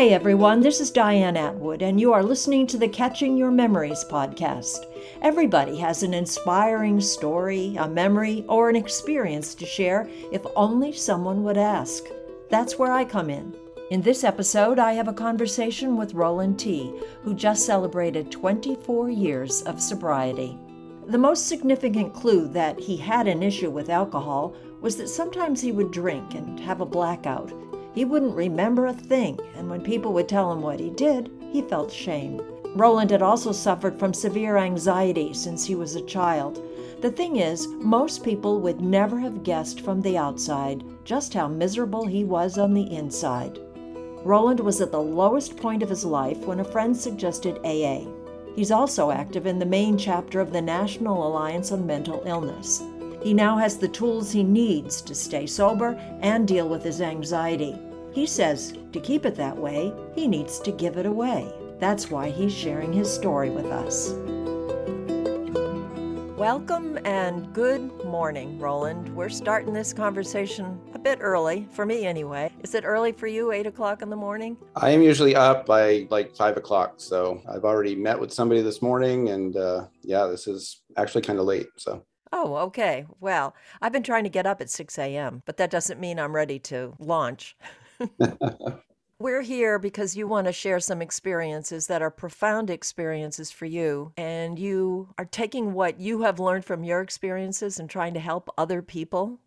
Hey everyone, this is Diane Atwood, and you are listening to the Catching Your Memories podcast. Everybody has an inspiring story, a memory, or an experience to share if only someone would ask. That's where I come in. In this episode, I have a conversation with Roland T., who just celebrated 24 years of sobriety. The most significant clue that he had an issue with alcohol was that sometimes he would drink and have a blackout. He wouldn't remember a thing, and when people would tell him what he did, he felt shame. Roland had also suffered from severe anxiety since he was a child. The thing is, most people would never have guessed from the outside just how miserable he was on the inside. Roland was at the lowest point of his life when a friend suggested AA. He's also active in the Maine chapter of the National Alliance on Mental Illness. He now has the tools he needs to stay sober and deal with his anxiety. He says to keep it that way, he needs to give it away. That's why he's sharing his story with us. Welcome and good morning, Roland. We're starting this conversation a bit early, for me anyway. Is it early for you, 8 o'clock in the morning? I am usually up by like 5 o'clock. So I've already met with somebody this morning, and uh, yeah, this is actually kind of late. So. Oh, okay. Well, I've been trying to get up at 6 a.m., but that doesn't mean I'm ready to launch. We're here because you want to share some experiences that are profound experiences for you. And you are taking what you have learned from your experiences and trying to help other people.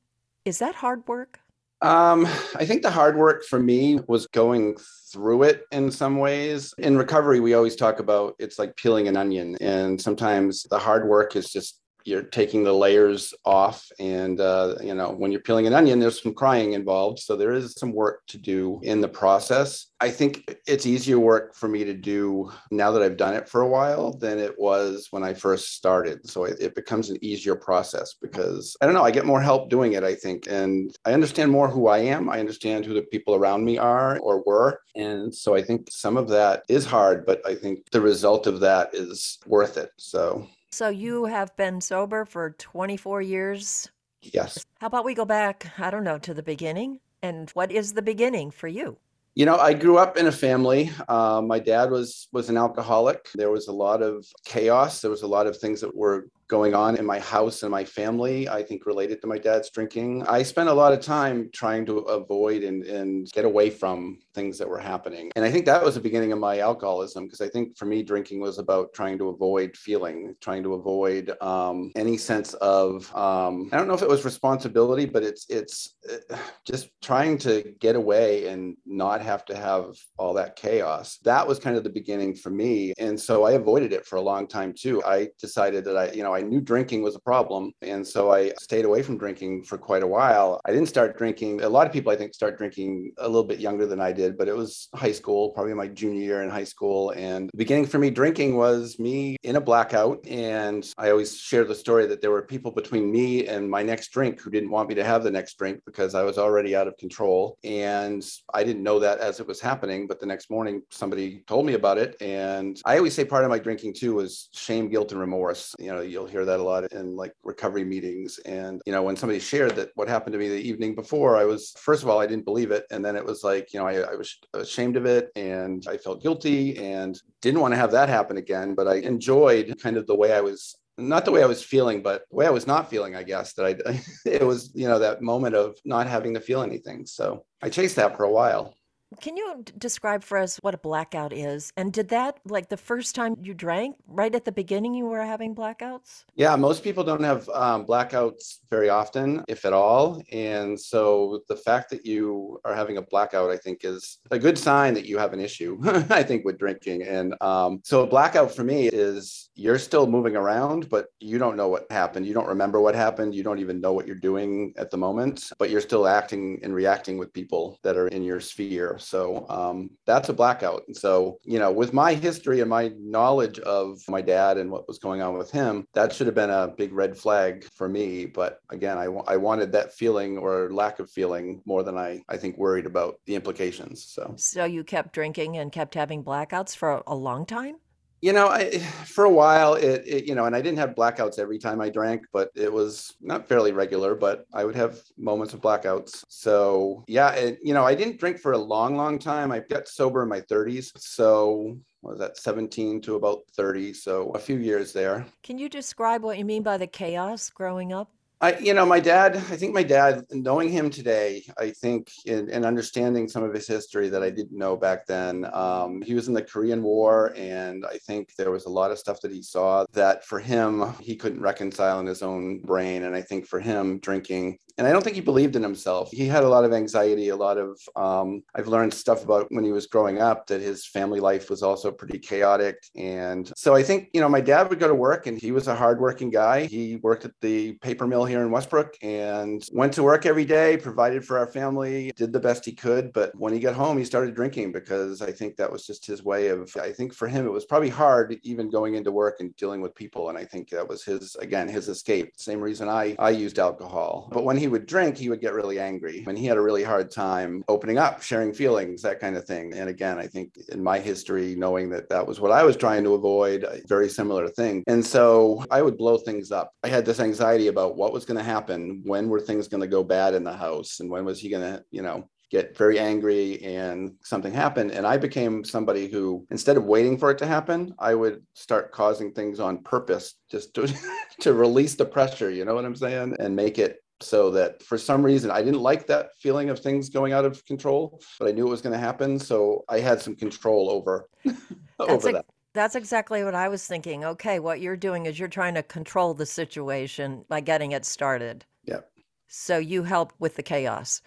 Is that hard work? Um, I think the hard work for me was going through it in some ways. In recovery, we always talk about it's like peeling an onion. And sometimes the hard work is just you're taking the layers off and uh, you know when you're peeling an onion there's some crying involved. So there is some work to do in the process. I think it's easier work for me to do now that i've done it for a while than it was when i first started. So it, it becomes an easier process because i don't know i get more help doing it i think. And i understand more who i am. I understand who the people around me are or were. And so i think some of that is hard but i think the result of that is worth it. So so you have been sober for 24 years? Yes. How about we go back, I don't know, to the beginning? And what is the beginning for you? You know, I grew up in a family. Uh, my dad was was an alcoholic. There was a lot of chaos. There was a lot of things that were going on in my house and my family, I think related to my dad's drinking. I spent a lot of time trying to avoid and, and get away from things that were happening. And I think that was the beginning of my alcoholism because I think for me, drinking was about trying to avoid feeling, trying to avoid um, any sense of, um, I don't know if it was responsibility, but it's, it's uh, just trying to get away and not have to have all that chaos. That was kind of the beginning for me. And so I avoided it for a long time too. I decided that I, you know, I knew drinking was a problem. And so I stayed away from drinking for quite a while. I didn't start drinking. A lot of people, I think, start drinking a little bit younger than I did, but it was high school, probably my junior year in high school. And the beginning for me drinking was me in a blackout. And I always share the story that there were people between me and my next drink who didn't want me to have the next drink because I was already out of control. And I didn't know that as it was happening. But the next morning, somebody told me about it. And I always say part of my drinking too was shame, guilt, and remorse. You know, you'll you'll hear that a lot in like recovery meetings. And, you know, when somebody shared that what happened to me the evening before, I was, first of all, I didn't believe it. And then it was like, you know, I, I was ashamed of it and I felt guilty and didn't want to have that happen again. But I enjoyed kind of the way I was not the way I was feeling, but the way I was not feeling, I guess that I, it was, you know, that moment of not having to feel anything. So I chased that for a while. Can you describe for us what a blackout is? And did that, like the first time you drank, right at the beginning, you were having blackouts? Yeah, most people don't have um, blackouts very often, if at all. And so the fact that you are having a blackout, I think, is a good sign that you have an issue, I think, with drinking. And um, so a blackout for me is you're still moving around, but you don't know what happened. You don't remember what happened. You don't even know what you're doing at the moment, but you're still acting and reacting with people that are in your sphere. So um, that's a blackout. And so, you know, with my history and my knowledge of my dad and what was going on with him, that should have been a big red flag for me. But again, I, I wanted that feeling or lack of feeling more than I, I think, worried about the implications. So, so you kept drinking and kept having blackouts for a long time? You know, I, for a while, it, it, you know, and I didn't have blackouts every time I drank, but it was not fairly regular, but I would have moments of blackouts. So, yeah, it, you know, I didn't drink for a long, long time. I got sober in my 30s. So, was that 17 to about 30 so a few years there can you describe what you mean by the chaos growing up I, you know, my dad, I think my dad, knowing him today, I think, and, in understanding some of his history that I didn't know back then, um, he was in the Korean War. And I think there was a lot of stuff that he saw that for him, he couldn't reconcile in his own brain. And I think for him, drinking and I don't think he believed in himself. He had a lot of anxiety, a lot of, um, I've learned stuff about when he was growing up that his family life was also pretty chaotic. And so I think, you know, my dad would go to work and he was a hardworking guy. He worked at the paper mill here in Westbrook and went to work every day, provided for our family, did the best he could. But when he got home, he started drinking because I think that was just his way of, I think for him, it was probably hard even going into work and dealing with people. And I think that was his, again, his escape. Same reason I, I used alcohol. But when he would drink, he would get really angry. And he had a really hard time opening up, sharing feelings, that kind of thing. And again, I think in my history, knowing that that was what I was trying to avoid, a very similar thing. And so I would blow things up. I had this anxiety about what was going to happen. When were things going to go bad in the house? And when was he going to, you know, get very angry and something happened. And I became somebody who, instead of waiting for it to happen, I would start causing things on purpose just to, to release the pressure, you know what I'm saying? And make it so that for some reason I didn't like that feeling of things going out of control, but I knew it was going to happen. So I had some control over, over that. That's exactly what I was thinking. Okay, what you're doing is you're trying to control the situation by getting it started. Yeah. So you help with the chaos,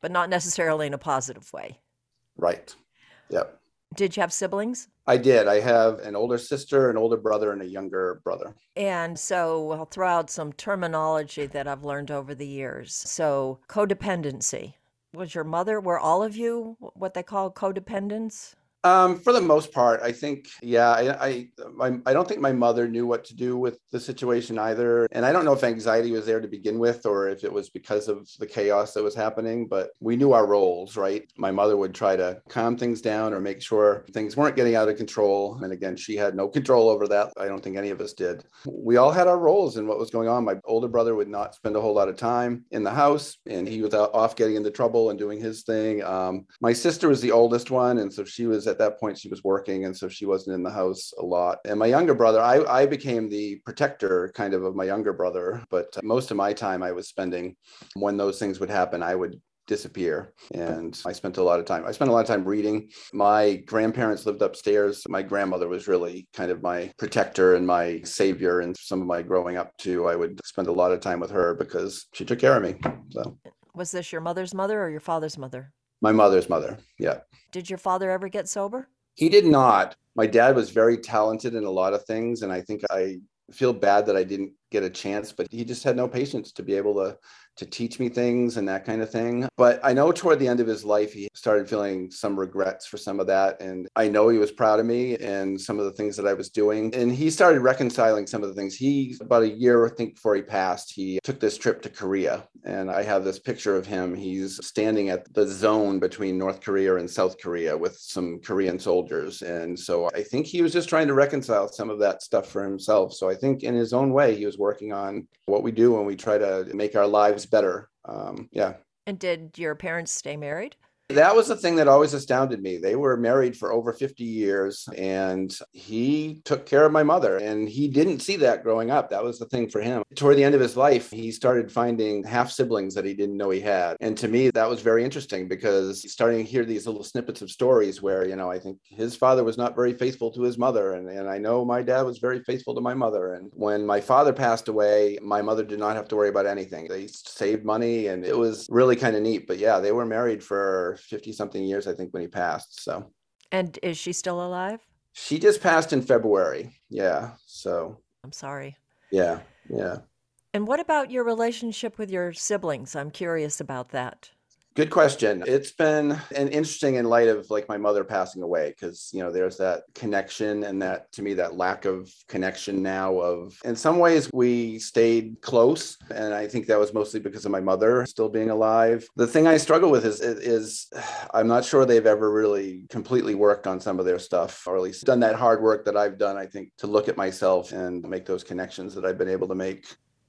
but not necessarily in a positive way. Right. Yep. Did you have siblings? I did. I have an older sister, an older brother, and a younger brother. And so I'll throw out some terminology that I've learned over the years. So, codependency. Was your mother, were all of you what they call codependents? Um, for the most part, I think, yeah, I, I, I don't think my mother knew what to do with the situation either. And I don't know if anxiety was there to begin with or if it was because of the chaos that was happening, but we knew our roles, right? My mother would try to calm things down or make sure things weren't getting out of control. And again, she had no control over that. I don't think any of us did. We all had our roles in what was going on. My older brother would not spend a whole lot of time in the house and he was off getting into trouble and doing his thing. Um, my sister was the oldest one. And so she was at at that point she was working and so she wasn't in the house a lot. And my younger brother i, I became the protector kind of of my younger brother but uh, most of my time i was spending when those things would happen i would disappear. And i spent a lot of time i spent a lot of time reading. My grandparents lived upstairs. My grandmother was really kind of my protector and my savior. And some of my growing up too i would spend a lot of time with her because she took care of me so. Was this your mother's mother or your father's mother my mother's mother. Yeah. Did your father ever get sober? He did not. My dad was very talented in a lot of things. And I think I feel bad that I didn't get a chance, but he just had no patience to be able to to teach me things and that kind of thing. But I know toward the end of his life, he started feeling some regrets for some of that. And I know he was proud of me and some of the things that I was doing. And he started reconciling some of the things. He, about a year, I think, before he passed, he took this trip to Korea. And I have this picture of him. He's standing at the zone between North Korea and South Korea with some Korean soldiers. And so I think he was just trying to reconcile some of that stuff for himself. So I think in his own way, he was working on what we do when we try to make our lives better. Um, yeah. And did your parents stay married? That was the thing that always astounded me. They were married for over 50 years and he took care of my mother and he didn't see that growing up. That was the thing for him. Toward the end of his life, he started finding half siblings that he didn't know he had. And to me, that was very interesting because starting to hear these little snippets of stories where, you know, I think his father was not very faithful to his mother. And, and I know my dad was very faithful to my mother. And when my father passed away, my mother did not have to worry about anything. They saved money and it was really kind of neat. But yeah, they were married for 50 something years, I think, when he passed. So, and is she still alive? She just passed in February. Yeah. So, I'm sorry. Yeah. Yeah. And what about your relationship with your siblings? I'm curious about that. Good question. It's been an interesting in light of like my mother passing away because you know there's that connection and that to me that lack of connection now of in some ways we stayed close and I think that was mostly because of my mother still being alive. The thing I struggle with is is I'm not sure they've ever really completely worked on some of their stuff or at least done that hard work that I've done I think to look at myself and make those connections that I've been able to make.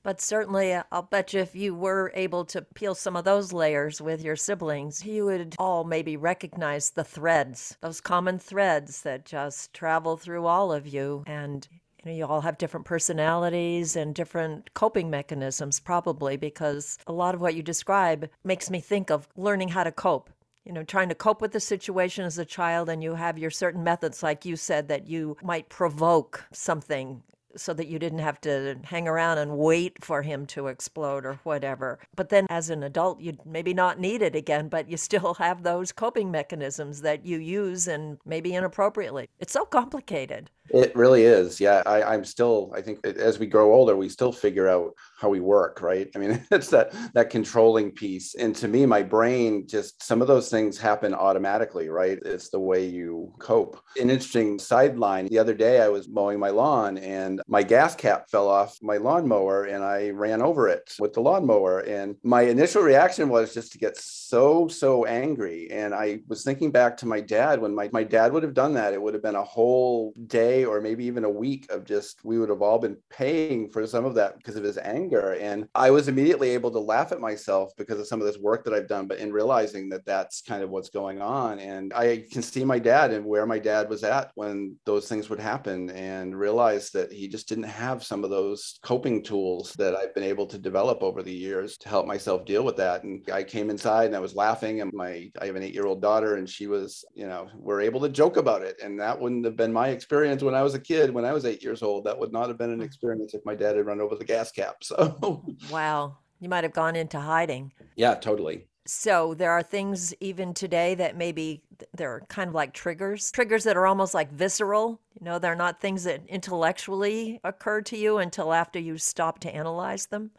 But certainly, uh, I'll bet you if you were able to peel some of those layers with your siblings, you would all maybe recognize the threads, those common threads that just travel through all of you. And you, know, you all have different personalities and different coping mechanisms, probably, because a lot of what you describe makes me think of learning how to cope you know, trying to cope with the situation as a child, and you have your certain methods, like you said, that you might provoke something so that you didn't have to hang around and wait for him to explode or whatever. But then as an adult, you'd maybe not need it again, but you still have those coping mechanisms that you use and maybe inappropriately. It's so complicated. It really is. Yeah. I, am still, I think as we grow older, we still figure out how we work, right? I mean, it's that that controlling piece. And to me, my brain just some of those things happen automatically, right? It's the way you cope. An interesting sideline. The other day I was mowing my lawn and my gas cap fell off my lawnmower and I ran over it with the lawnmower. And my initial reaction was just to get so, so angry. And I was thinking back to my dad when my, my dad would have done that, it would have been a whole day day or maybe even a week of just we would have all been paying for some of that because of his anger. And i was immediately able to laugh at myself because of some of this work that i've done but in realizing that that's kind of what's going on. And i can see my dad and where my dad was at when those things would happen and realize that he just didn't have some of those coping tools that i've been able to develop over the years to help myself deal with that. And i came inside and i was laughing and my i have an eight year old daughter and she was you know we're able to joke about it. And that wouldn't have been my experience when I was a kid, when I was eight years old, that would not have been an experience if my dad had run over the gas cap. So, wow, you might have gone into hiding. Yeah, totally. So there are things even today that maybe they're kind of like triggers, triggers that are almost like visceral. You know, they're not things that intellectually occur to you until after you stop to analyze them,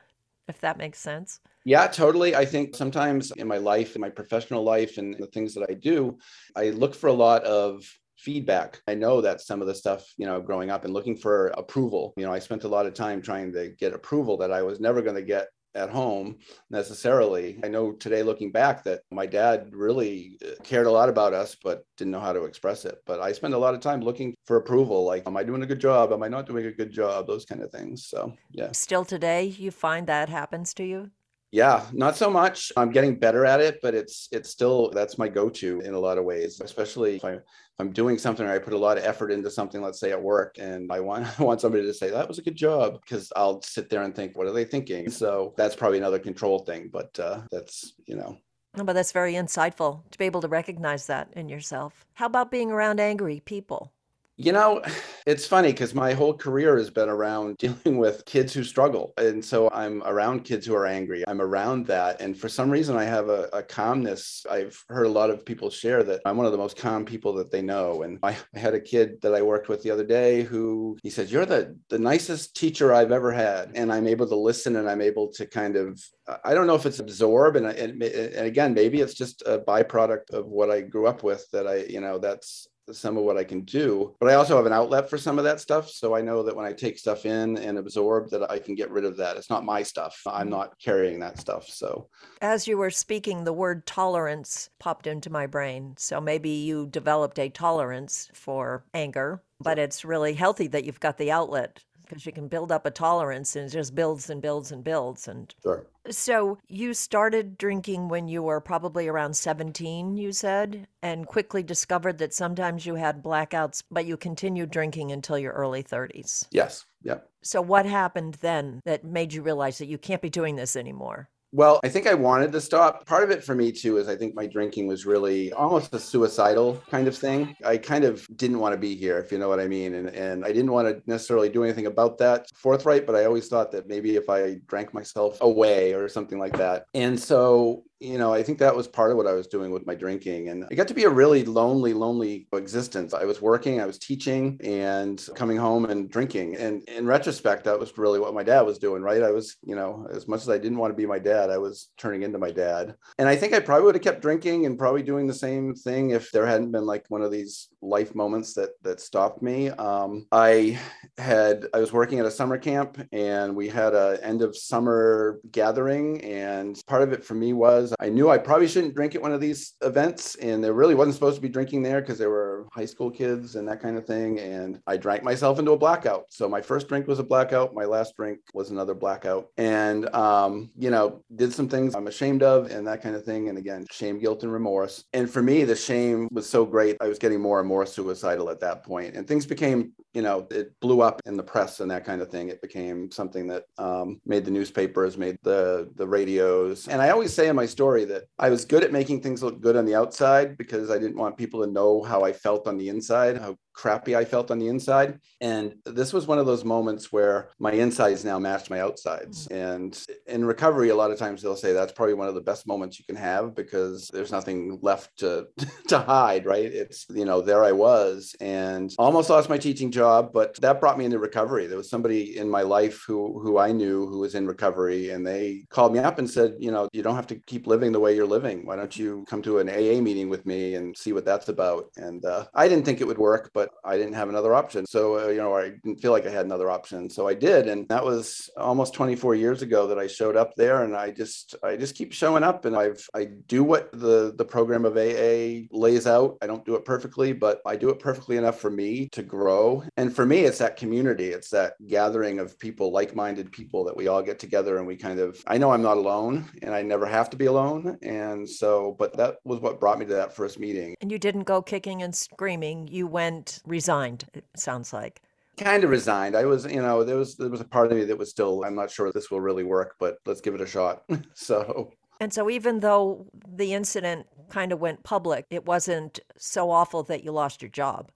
if that makes sense. Yeah, totally. I think sometimes in my life, in my professional life, and the things that I do, I look for a lot of feedback. I know that some of the stuff, you know, growing up and looking for approval, you know, I spent a lot of time trying to get approval that I was never going to get at home necessarily. I know today looking back that my dad really uh, cared a lot about us, but didn't know how to express it. But I spend a lot of time looking for approval like, am I doing a good job? Am I not doing a good job? Those kind of things. So, yeah. Still today, you find that happens to you? Yeah, not so much. I'm getting better at it, but it's it's still that's my go-to in a lot of ways, especially if, I, if I'm doing something or I put a lot of effort into something, let's say at work, and I want I want somebody to say that was a good job because I'll sit there and think, what are they thinking? So that's probably another control thing, but uh, that's you know. No, but that's very insightful to be able to recognize that in yourself. How about being around angry people? You know, it's funny because my whole career has been around dealing with kids who struggle. And so I'm around kids who are angry. I'm around that. And for some reason, I have a, a calmness. I've heard a lot of people share that I'm one of the most calm people that they know. And I, I had a kid that I worked with the other day who he said, You're the, the nicest teacher I've ever had. And I'm able to listen and I'm able to kind of, I don't know if it's absorb. And, and, and again, maybe it's just a byproduct of what I grew up with that I, you know, that's some of what I can do. But I also have an outlet for some of that stuff. So I know that when I take stuff in and absorb, that I can get rid of that. It's not my stuff. I'm not carrying that stuff. So as you were speaking, the word tolerance popped into my brain. So maybe you developed a tolerance for anger, but it's really healthy that you've got the outlet because you can build up a tolerance and it just builds and builds and builds and sure. so you started drinking when you were probably around 17 you said and quickly discovered that sometimes you had blackouts but you continued drinking until your early 30s yes yep. So what happened then that made you realize that you can't be doing this anymore well, I think I wanted to stop. Part of it for me too is I think my drinking was really almost a suicidal kind of thing. I kind of didn't want to be here, if you know what I mean. And and I didn't want to necessarily do anything about that forthright, but I always thought that maybe if I drank myself away or something like that. And so you know, I think that was part of what I was doing with my drinking. And I got to be a really lonely, lonely existence. I was working, I was teaching, and coming home and drinking. And in retrospect, that was really what my dad was doing, right? I was, you know, as much as I didn't want to be my dad, I was turning into my dad. And I think I probably would have kept drinking and probably doing the same thing if there hadn't been like one of these life moments that that stopped me. Um, I had I was working at a summer camp and we had a end of summer gathering and part of it for me was I knew I probably shouldn't drink at one of these events and there really wasn't supposed to be drinking there because there were high school kids and that kind of thing and I drank myself into a blackout. So my first drink was a blackout, my last drink was another blackout and um, you know, did some things I'm ashamed of and that kind of thing and again, shame, guilt and remorse. And for me the shame was so great. I was getting more and more suicidal at that point. and things became you know, it blew up in the press and that kind of thing. It became something that um, made the newspapers, made the the radios. And I always say in my story that I was good at making things look good on the outside because I didn't want people to know how I felt on the inside, how crappy I felt on the inside. And this was one of those moments where my insides now matched my outsides. Mm. And in recovery, a lot of times they'll say that's probably one of the best moments you can have because there's nothing left to to hide, right? It's you know there I was and almost lost my teaching job, but that brought me into recovery. There was somebody in my life who who I knew who was in recovery, and they called me up and said, you know, you don't have to keep living the way you're living. Why don't you come to an AA meeting with me and see what that's about? And uh, I didn't think it would work, but I didn't have another option. So uh, you know, I didn't feel like I had another option, so I did, and that was almost 24 years ago that I showed up there, and I just I just keep showing up, and I've I do what the the program of AA lays out. I don't do it perfectly, but I do it perfectly enough for me to grow. And for me it's that community. It's that gathering of people like-minded people that we all get together and we kind of i know i'm not alone and i never have to be alone. And so but that was what brought me to that first meeting. And you didn't go kicking and screaming. You went resigned it sounds like. Kind of resigned. I was you know there was there was a part of me that was still i'm not sure this will really work but let's give it a shot. So and so, even though the incident kind of went public, it wasn't so awful that you lost your job.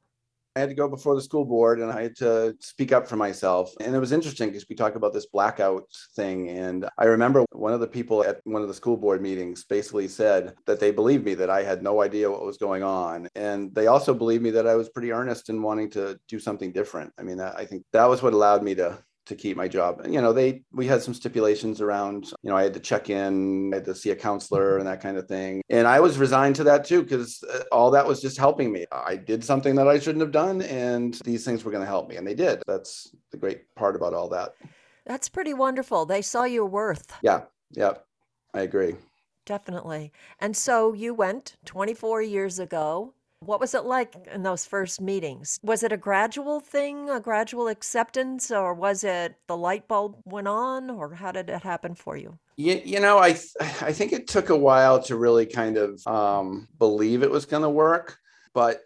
I had to go before the school board and I had to speak up for myself. And it was interesting because we talked about this blackout thing. And I remember one of the people at one of the school board meetings basically said that they believed me that I had no idea what was going on. And they also believed me that I was pretty earnest in wanting to do something different. I mean, I think that was what allowed me to to keep my job. And, you know, they, we had some stipulations around, you know, I had to check in, I had to see a counselor and that kind of thing. And I was resigned to that too, because uh, all that was just helping me. I did something that I shouldn't have done, and these things were going to help me. And they did. That's the great part about all that. That's pretty wonderful. They saw your worth. Yeah. Yeah. I agree. Definitely. And so you went 24 years ago what was it like in those first meetings? Was it a gradual thing, a gradual acceptance, or was it the light bulb went on, or how did it happen for you? You, you know, I th- I think it took a while to really kind of um, believe it was going to work, but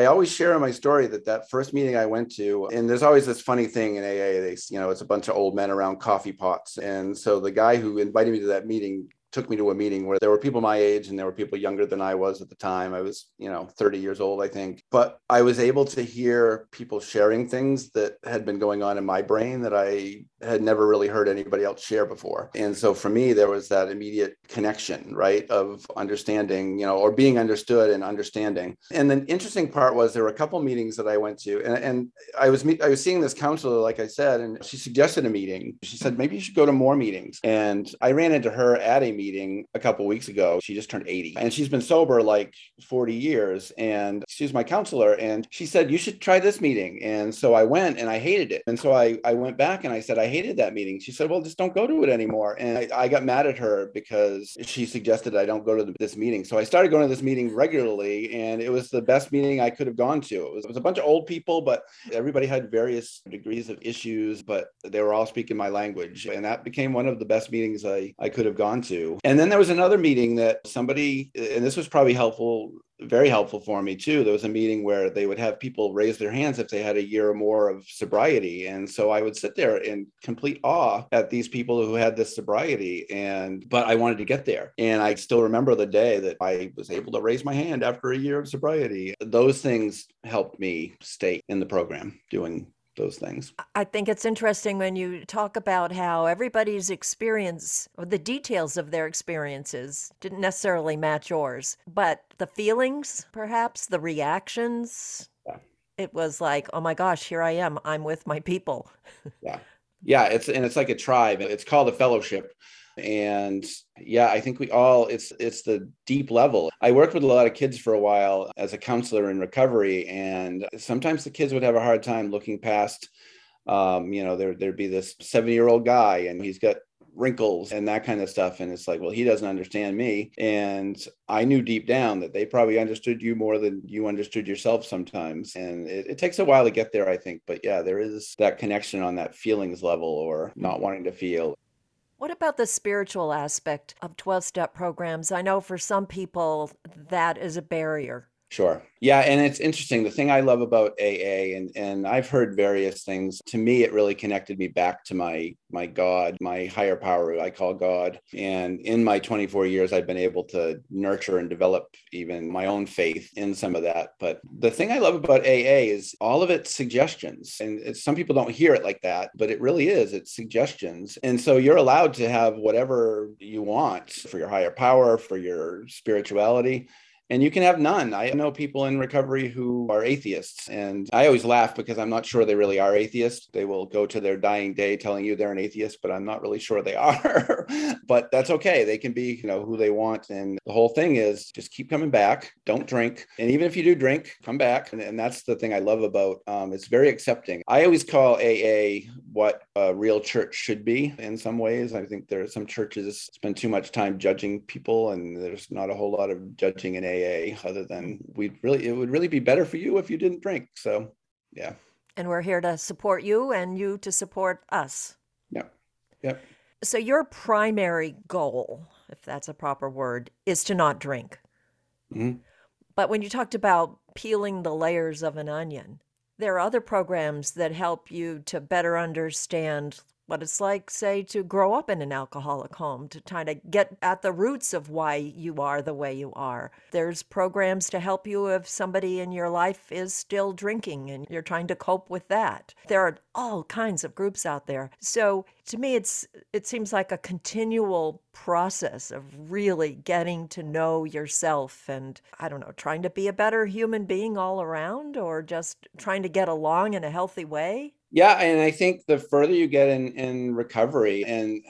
I always share in my story that that first meeting I went to, and there's always this funny thing in AA. They, you know, it's a bunch of old men around coffee pots, and so the guy who invited me to that meeting took me to a meeting where there were people my age and there were people younger than I was at the time. I was, you know, 30 years old, I think. But I was able to hear people sharing things that had been going on in my brain that I had never really heard anybody else share before. And so for me, there was that immediate connection, right, of understanding, you know, or being understood and understanding. And the interesting part was there were a couple meetings that I went to, and, and I was I was seeing this counselor, like I said, and she suggested a meeting. She said maybe you should go to more meetings. And I ran into her at a meeting a couple weeks ago. She just turned 80, and she's been sober like 40 years. And she's my counselor, and she said you should try this meeting. And so I went, and I hated it. And so I I went back and I said I hated that meeting. She said, well, just don't go to it anymore. And I, I got mad at her because she suggested I don't go to this meeting. So I started going to this meeting regularly, and it was the best meeting I could have gone to. It was, it was a bunch of old people, but everybody had various degrees of issues, but they were all speaking my language. And that became one of the best meetings I, I could have gone to. And then there was another meeting that somebody, and this was probably helpful very helpful for me too. There was a meeting where they would have people raise their hands if they had a year or more of sobriety. And so I would sit there in complete awe at these people who had this sobriety. And, but I wanted to get there. And I still remember the day that I was able to raise my hand after a year of sobriety. Those things helped me stay in the program doing those things. I think it's interesting when you talk about how everybody's experience or the details of their experiences didn't necessarily match yours, but the feelings, perhaps, the reactions, yeah. it was like, oh my gosh, here I am. I'm with my people. yeah. Yeah. It's, and it's like a tribe. It's called a fellowship and yeah i think we all it's it's the deep level. I worked with a lot of kids for a while as a counselor in recovery and sometimes the kids would have a hard time looking past um, you know there, there'd be this seven year old guy and he's got wrinkles and that kind of stuff. And it's like well he doesn't understand me. And i knew deep down that they probably understood you more than you understood yourself sometimes. And it, it takes a while to get there i think. But yeah there is that connection on that feelings level or not wanting to feel what about the spiritual aspect of 12 step programs? I know for some people that is a barrier. Sure. Yeah, and it's interesting. The thing I love about AA, and and I've heard various things. To me, it really connected me back to my my God, my higher power. I call God. And in my 24 years, I've been able to nurture and develop even my own faith in some of that. But the thing I love about AA is all of its suggestions, and some people don't hear it like that, but it really is. It's suggestions, and so you're allowed to have whatever you want for your higher power, for your spirituality and you can have none. I know people in recovery who are atheists, and I always laugh because I'm not sure they really are atheists. They will go to their dying day telling you they're an atheist, but I'm not really sure they are. but that's okay. They can be, you know, who they want. And the whole thing is just keep coming back. Don't drink. And even if you do drink, come back. And, and that's the thing I love about um, it's very accepting. I always call AA what a real church should be in some ways. I think there are some churches spend too much time judging people, and there's not a whole lot of judging in AA other than we'd really it would really be better for you if you didn't drink. So yeah. And we're here to support you and you to support us. Yep. Yep. So your primary goal, if that's a proper word, is to not drink. Mm-hmm. But when you talked about peeling the layers of an onion, there are other programs that help you to better understand what it's like, say, to grow up in an alcoholic home, to kind of get at the roots of why you are the way you are. There's programs to help you if somebody in your life is still drinking and you're trying to cope with that. There are all kinds of groups out there. So to me it's it seems like a continual process of really getting to know yourself and I don't know, trying to be a better human being all around or just trying to get along in a healthy way. Yeah, and I think the further you get in in recovery, and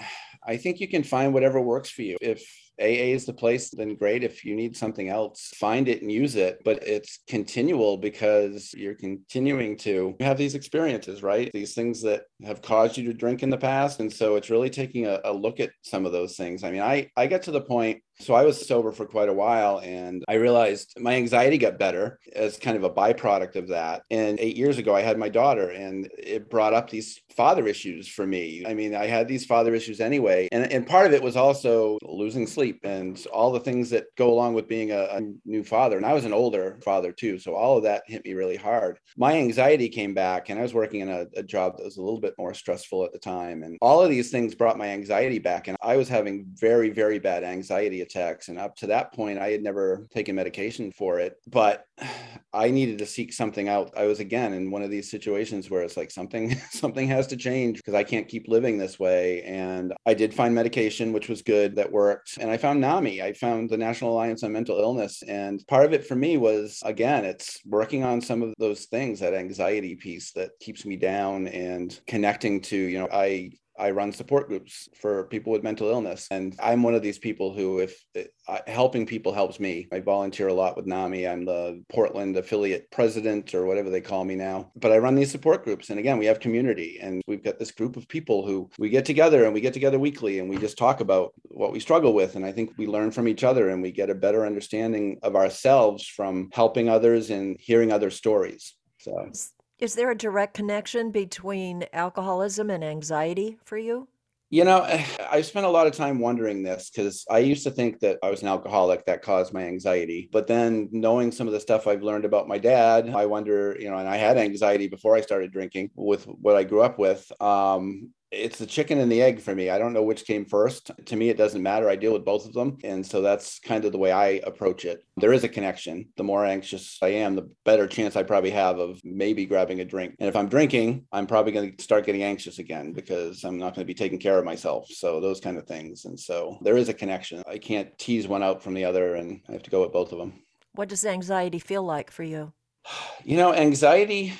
I think you can find whatever works for you. If AA is the place, then great. If you need something else, find it and use it. But it's continual because you're continuing to have these experiences, right? These things that have caused you to drink in the past. And so it's really taking a, a look at some of those things. I mean, I, I get to the point so I was sober for quite a while and I realized my anxiety got better as kind of a byproduct of that. And eight years ago, I had my daughter and it brought up these father issues for me. I mean, I had these father issues anyway. And, and part of it was also losing sleep and all the things that go along with being a, a new father. And I was an older father too. So all of that hit me really hard. My anxiety came back and I was working in a, a job that was a little bit more stressful at the time. And all of these things brought my anxiety back. And I was having very, very bad anxiety And up to that point, I had never taken medication for it, but I needed to seek something out. I was again in one of these situations where it's like something, something has to change because I can't keep living this way. And I did find medication, which was good, that worked. And I found NAMI. I found the National Alliance on Mental Illness. And part of it for me was, again, it's working on some of those things, that anxiety piece that keeps me down and connecting to, you know, I I run support groups for people with mental illness. And I'm one of these people who, if uh, helping people helps me, I volunteer a lot with NAMI. I'm the Portland affiliate president or whatever they call me now. But I run these support groups. And again, we have community and we've got this group of people who we get together and we get together weekly and we just talk about what we struggle with. And I think we learn from each other and we get a better understanding of ourselves from helping others and hearing other stories. So is there a direct connection between alcoholism and anxiety for you? You know, I spent a lot of time wondering this because I used to think that I was an alcoholic that caused my anxiety. But then knowing some of the stuff I've learned about my dad, I wonder, you know, and I had anxiety before I started drinking with what I grew up with. Um, it's the chicken and the egg for me. I don't know which came first. To me, it doesn't matter. I deal with both of them. And so that's kind of the way I approach it. There is a connection. The more anxious I am, the better chance I probably have of maybe grabbing a drink. And if I'm drinking, I'm probably going to start getting anxious again because I'm not going to be taking care of myself. So those kind of things. And so there is a connection. I can't tease one out from the other, and I have to go with both of them. What does anxiety feel like for you? You know, anxiety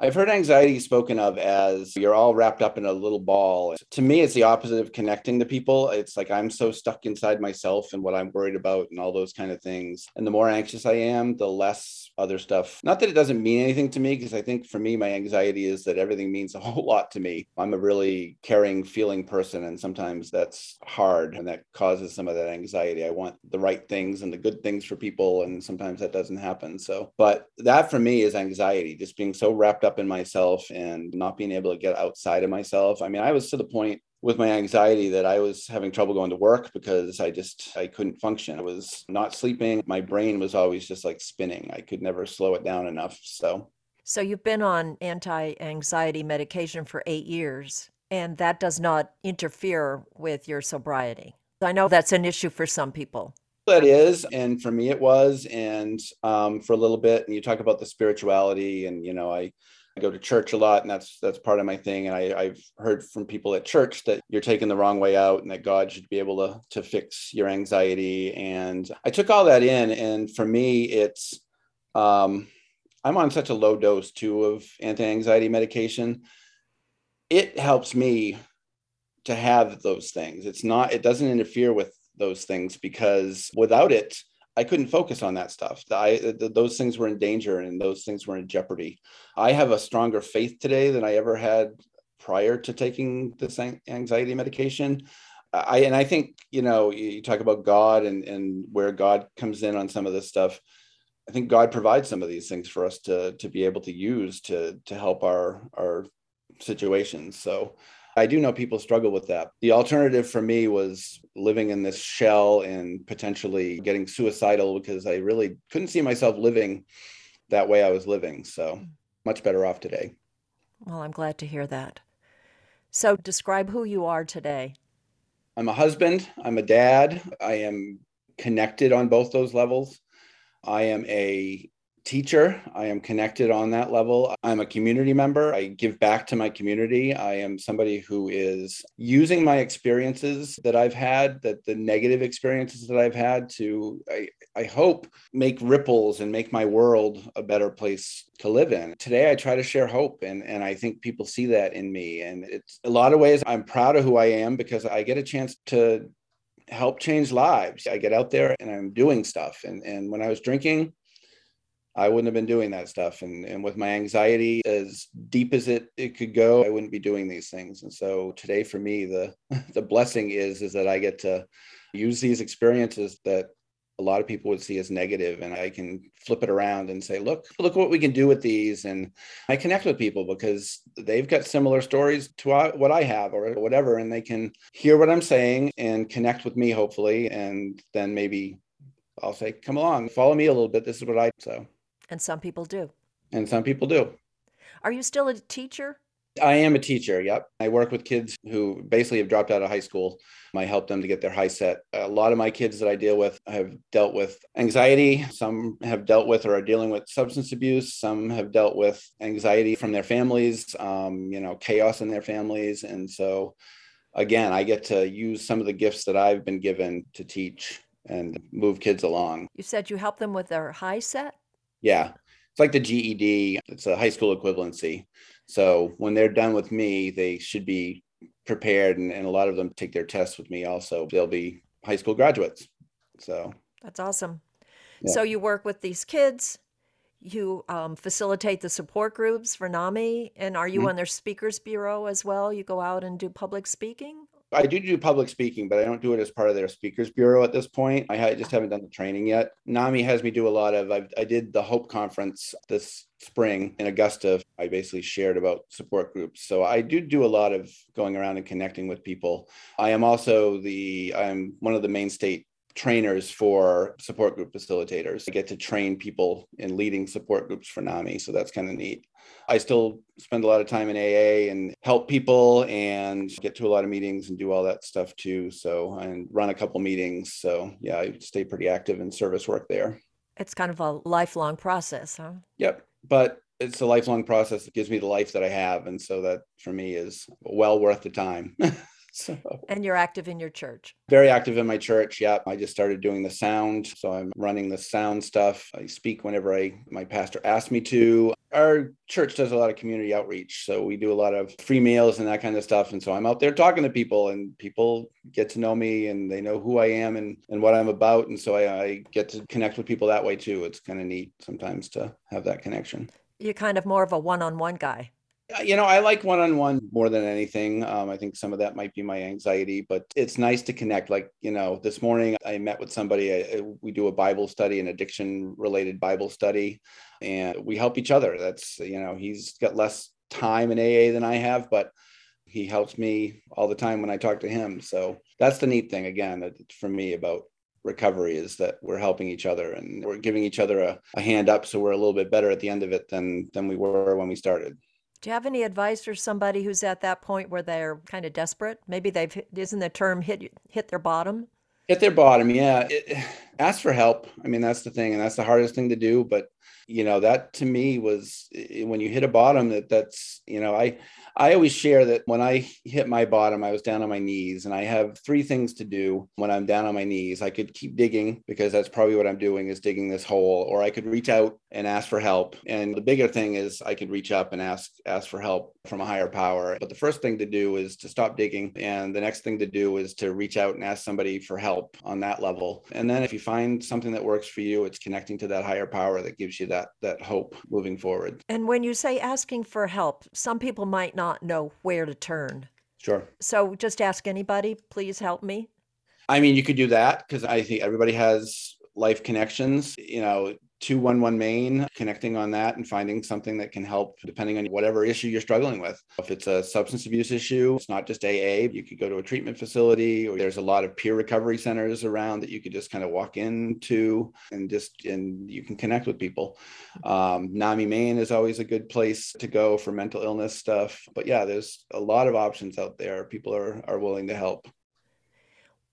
I've heard anxiety spoken of as you're all wrapped up in a little ball. To me, it's the opposite of connecting to people. It's like I'm so stuck inside myself and what I'm worried about and all those kind of things. And the more anxious I am, the less other stuff. Not that it doesn't mean anything to me, because I think for me, my anxiety is that everything means a whole lot to me. I'm a really caring, feeling person. And sometimes that's hard and that causes some of that anxiety. I want the right things and the good things for people. And sometimes that doesn't happen. So, but that for me is anxiety, just being so wrapped up in myself and not being able to get outside of myself. I mean, I was to the point with my anxiety that I was having trouble going to work because I just I couldn't function. I was not sleeping. My brain was always just like spinning. I could never slow it down enough. So So you've been on anti-anxiety medication for 8 years and that does not interfere with your sobriety. I know that's an issue for some people that is and for me it was and um, for a little bit and you talk about the spirituality and you know i I go to church a lot, and that's that's part of my thing. And I, I've heard from people at church that you're taking the wrong way out, and that God should be able to to fix your anxiety. And I took all that in, and for me, it's um, I'm on such a low dose too of anti-anxiety medication. It helps me to have those things. It's not. It doesn't interfere with those things because without it, I couldn't focus on that stuff. I, those things were in danger and those things were in jeopardy. I have a stronger faith today than I ever had prior to taking this anxiety medication. I and I think you know you talk about God and and where God comes in on some of this stuff. I think God provides some of these things for us to to be able to use to to help our our situations. So I do know people struggle with that. The alternative for me was living in this shell and potentially getting suicidal because I really couldn't see myself living that way I was living. So hmm. much better off today. Well, I'm glad to hear that. So describe who you are today. I'm a husband, I'm a dad, I am connected on both those levels. I am a teacher. I am connected on that level. I'm a community member. I give back to my community. I am somebody who is using my experiences that I've had, that the negative experiences that I've had to, I, I hope, make ripples and make my world a better place to live in. Today, I try to share hope, and, and I think people see that in me. And it's a lot of ways I'm proud of who I am because I get a chance to help change lives. I get out there and I'm doing stuff. And, and when I was drinking, I wouldn't have been doing that stuff. And, and with my anxiety as deep as it, it could go, I wouldn't be doing these things. And so today for me, the, the blessing is, is that I get to use these experiences that a lot of people would see as negative and I can flip it around and say, look, look what we can do with these. And I connect with people because they've got similar stories to what I have or whatever. And they can hear what I'm saying and connect with me, hopefully. And then maybe I'll say, come along, follow me a little bit. This is what I, so. And some people do. And some people do. Are you still a teacher? I am a teacher. Yep. I work with kids who basically have dropped out of high school. I help them to get their HiSET. A lot of my kids that I deal with have dealt with anxiety. Some have dealt with or are dealing with substance abuse. Some have dealt with anxiety from their families, um, you know, chaos in their families. And so, again, I get to use some of the gifts that I've been given to teach and move kids along. You said you help them with their HiSET? Yeah. It's like the GED, it's a high school equivalency. So when they're done with me, they should be prepared. And, and a lot of them take their tests with me also. They'll be high school graduates. So that's awesome. Yeah. So you work with these kids, you um, facilitate the support groups for NAMI, and are you mm-hmm. on their speakers bureau as well? You go out and do public speaking? I do do public speaking, but I don't do it as part of their speakers bureau at this point. I just haven't done the training yet. NAMI has me do a lot of. I've, I did the Hope Conference this spring in Augusta. I basically shared about support groups, so I do do a lot of going around and connecting with people. I am also the I'm one of the main state trainers for support group facilitators. I get to train people in leading support groups for NAMI. So that's kind of neat. I still spend a lot of time in AA and help people and get to a lot of meetings and do all that stuff too. So, and run a couple meetings. So, yeah, I stay pretty active in service work there. It's kind of a lifelong process, huh? Yep. But it's a lifelong process that gives me the life that I have. And so that for me is well worth the time. So and you're active in your church. Very active in my church. Yeah, I just started doing the sound, so I'm running the sound stuff. I speak whenever I my pastor asks me to. Our church does a lot of community outreach, so we do a lot of free meals and that kind of stuff. And so I'm out there talking to people, and people get to know me, and they know who I am and and what I'm about. And so I, I get to connect with people that way too. It's kind of neat sometimes to have that connection. You're kind of more of a one-on-one guy. You know, I like one on one more than anything. Um, I think some of that might be my anxiety, but it's nice to connect. Like, you know, this morning I met with somebody. I, we do a Bible study, an addiction related Bible study, and we help each other. That's, you know, he's got less time in AA than I have, but he helps me all the time when I talk to him. So that's the neat thing, again, for me about recovery is that we're helping each other and we're giving each other a, a hand up so we're a little bit better at the end of it than than we were when we started do you have any advice for somebody who's at that point where they're kind of desperate? Maybe they've isn't the term hit hit their bottom? Hit their bottom, yeah. It, ask for help. I mean, that's the thing, and that's the hardest thing to do. But you know, that to me was eh, when you hit a bottom. That that's you know, I I always share that when I hit my bottom, I was down on my knees, and I have three things to do when I'm down on my knees. I could keep digging because that's probably what I'm doing is digging this hole, or I could reach out and ask for help. And the bigger thing is I could reach up and ask ask for help from a higher power. But the first thing to do is to stop digging, and the next thing to do is to reach out and ask somebody for help on that level. And then if you find something that works for you, it's connecting to that higher power that gives you that that hope moving forward. And when you say asking for help, some people might not not know where to turn. Sure. So just ask anybody, please help me. I mean, you could do that because I think everybody has life connections. You know, 211 Maine, connecting on that and finding something that can help depending on whatever issue you're struggling with. If it's a substance abuse issue, it's not just AA, you could go to a treatment facility or there's a lot of peer recovery centers around that you could just kind of walk into and just and you can connect with people. Um, NAMI Maine is always a good place to go for mental illness stuff. But yeah, there's a lot of options out there. People are are willing to help.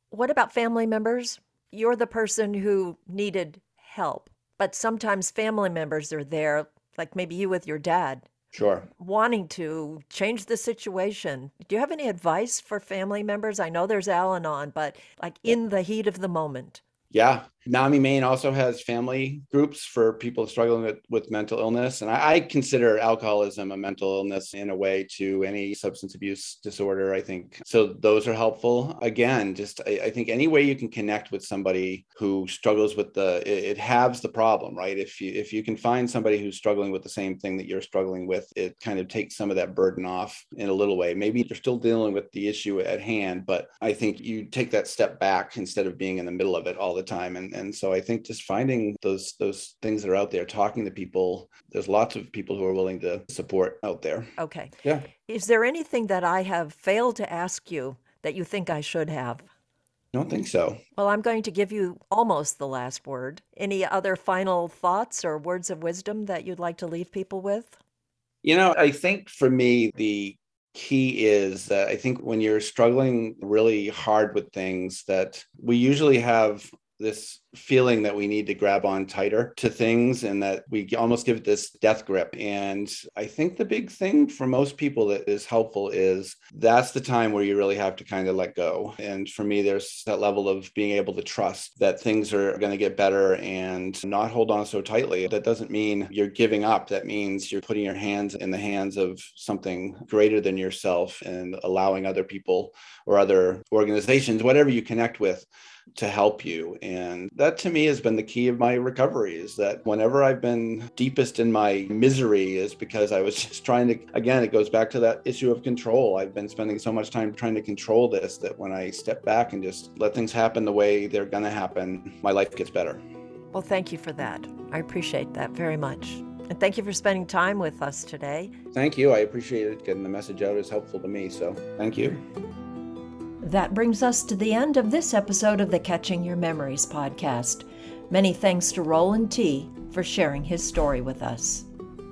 What about family members? You're the person who needed help but sometimes family members are there, like maybe you with your dad. Sure. Wanting to change the situation. Do you have any advice for family members? I know there's Al Anon, but like in the heat of the moment. Yeah. NAMI Maine also has family groups for people struggling with, with mental illness. And I, I, consider alcoholism a mental illness in a way to any substance abuse disorder, I think. So those are helpful. Again, just I, I think any way you can connect with somebody who struggles with the it, it halves the problem, right? If you if you can find somebody who's struggling with the same thing that you're struggling with, it kind of takes some of that burden off in a little way. Maybe you're still dealing with the issue at hand, but I think you take that step back instead of being in the middle of it all the time. And and so I think just finding those those things that are out there, talking to people. There's lots of people who are willing to support out there. Okay. Yeah. Is there anything that I have failed to ask you that you think I should have? I don't think so. Well, I'm going to give you almost the last word. Any other final thoughts or words of wisdom that you'd like to leave people with? You know, I think for me, the key is that I think when you're struggling really hard with things, that we usually have this feeling that we need to grab on tighter to things and that we almost give it this death grip. And I think the big thing for most people that is helpful is that's the time where you really have to kind of let go. And for me, there's that level of being able to trust that things are going to get better and not hold on so tightly. That doesn't mean you're giving up. That means you're putting your hands in the hands of something greater than yourself and allowing other people or other organizations, whatever you connect with, to help you. And that to me has been the key of my recovery is that whenever I've been deepest in my misery is because I was just trying to, again, it goes back to that issue of control. I've been spending so much time trying to control this that when I step back and just let things happen the way they're going to happen, my life gets better. Well, thank you for that. I appreciate that very much. And thank you for spending time with us today. Thank you. I appreciate it. Getting the message out is helpful to me. So thank you. That brings us to the end of this episode of the Catching Your Memories podcast. Many thanks to Roland T. for sharing his story with us.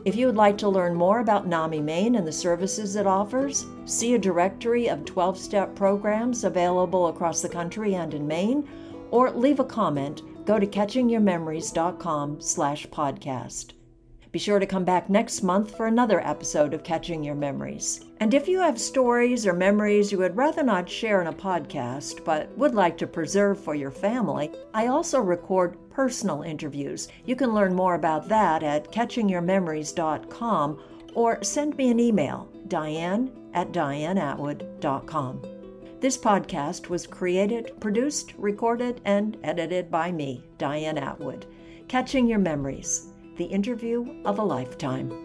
If you would like to learn more about NAMI Maine and the services it offers, see a directory of 12 step programs available across the country and in Maine, or leave a comment, go to catchingyourmemories.com slash podcast. Be sure to come back next month for another episode of Catching Your Memories. And if you have stories or memories you would rather not share in a podcast but would like to preserve for your family, I also record personal interviews. You can learn more about that at catchingyourmemories.com or send me an email, diane at dianeatwood.com. This podcast was created, produced, recorded, and edited by me, Diane Atwood. Catching Your Memories the interview of a lifetime.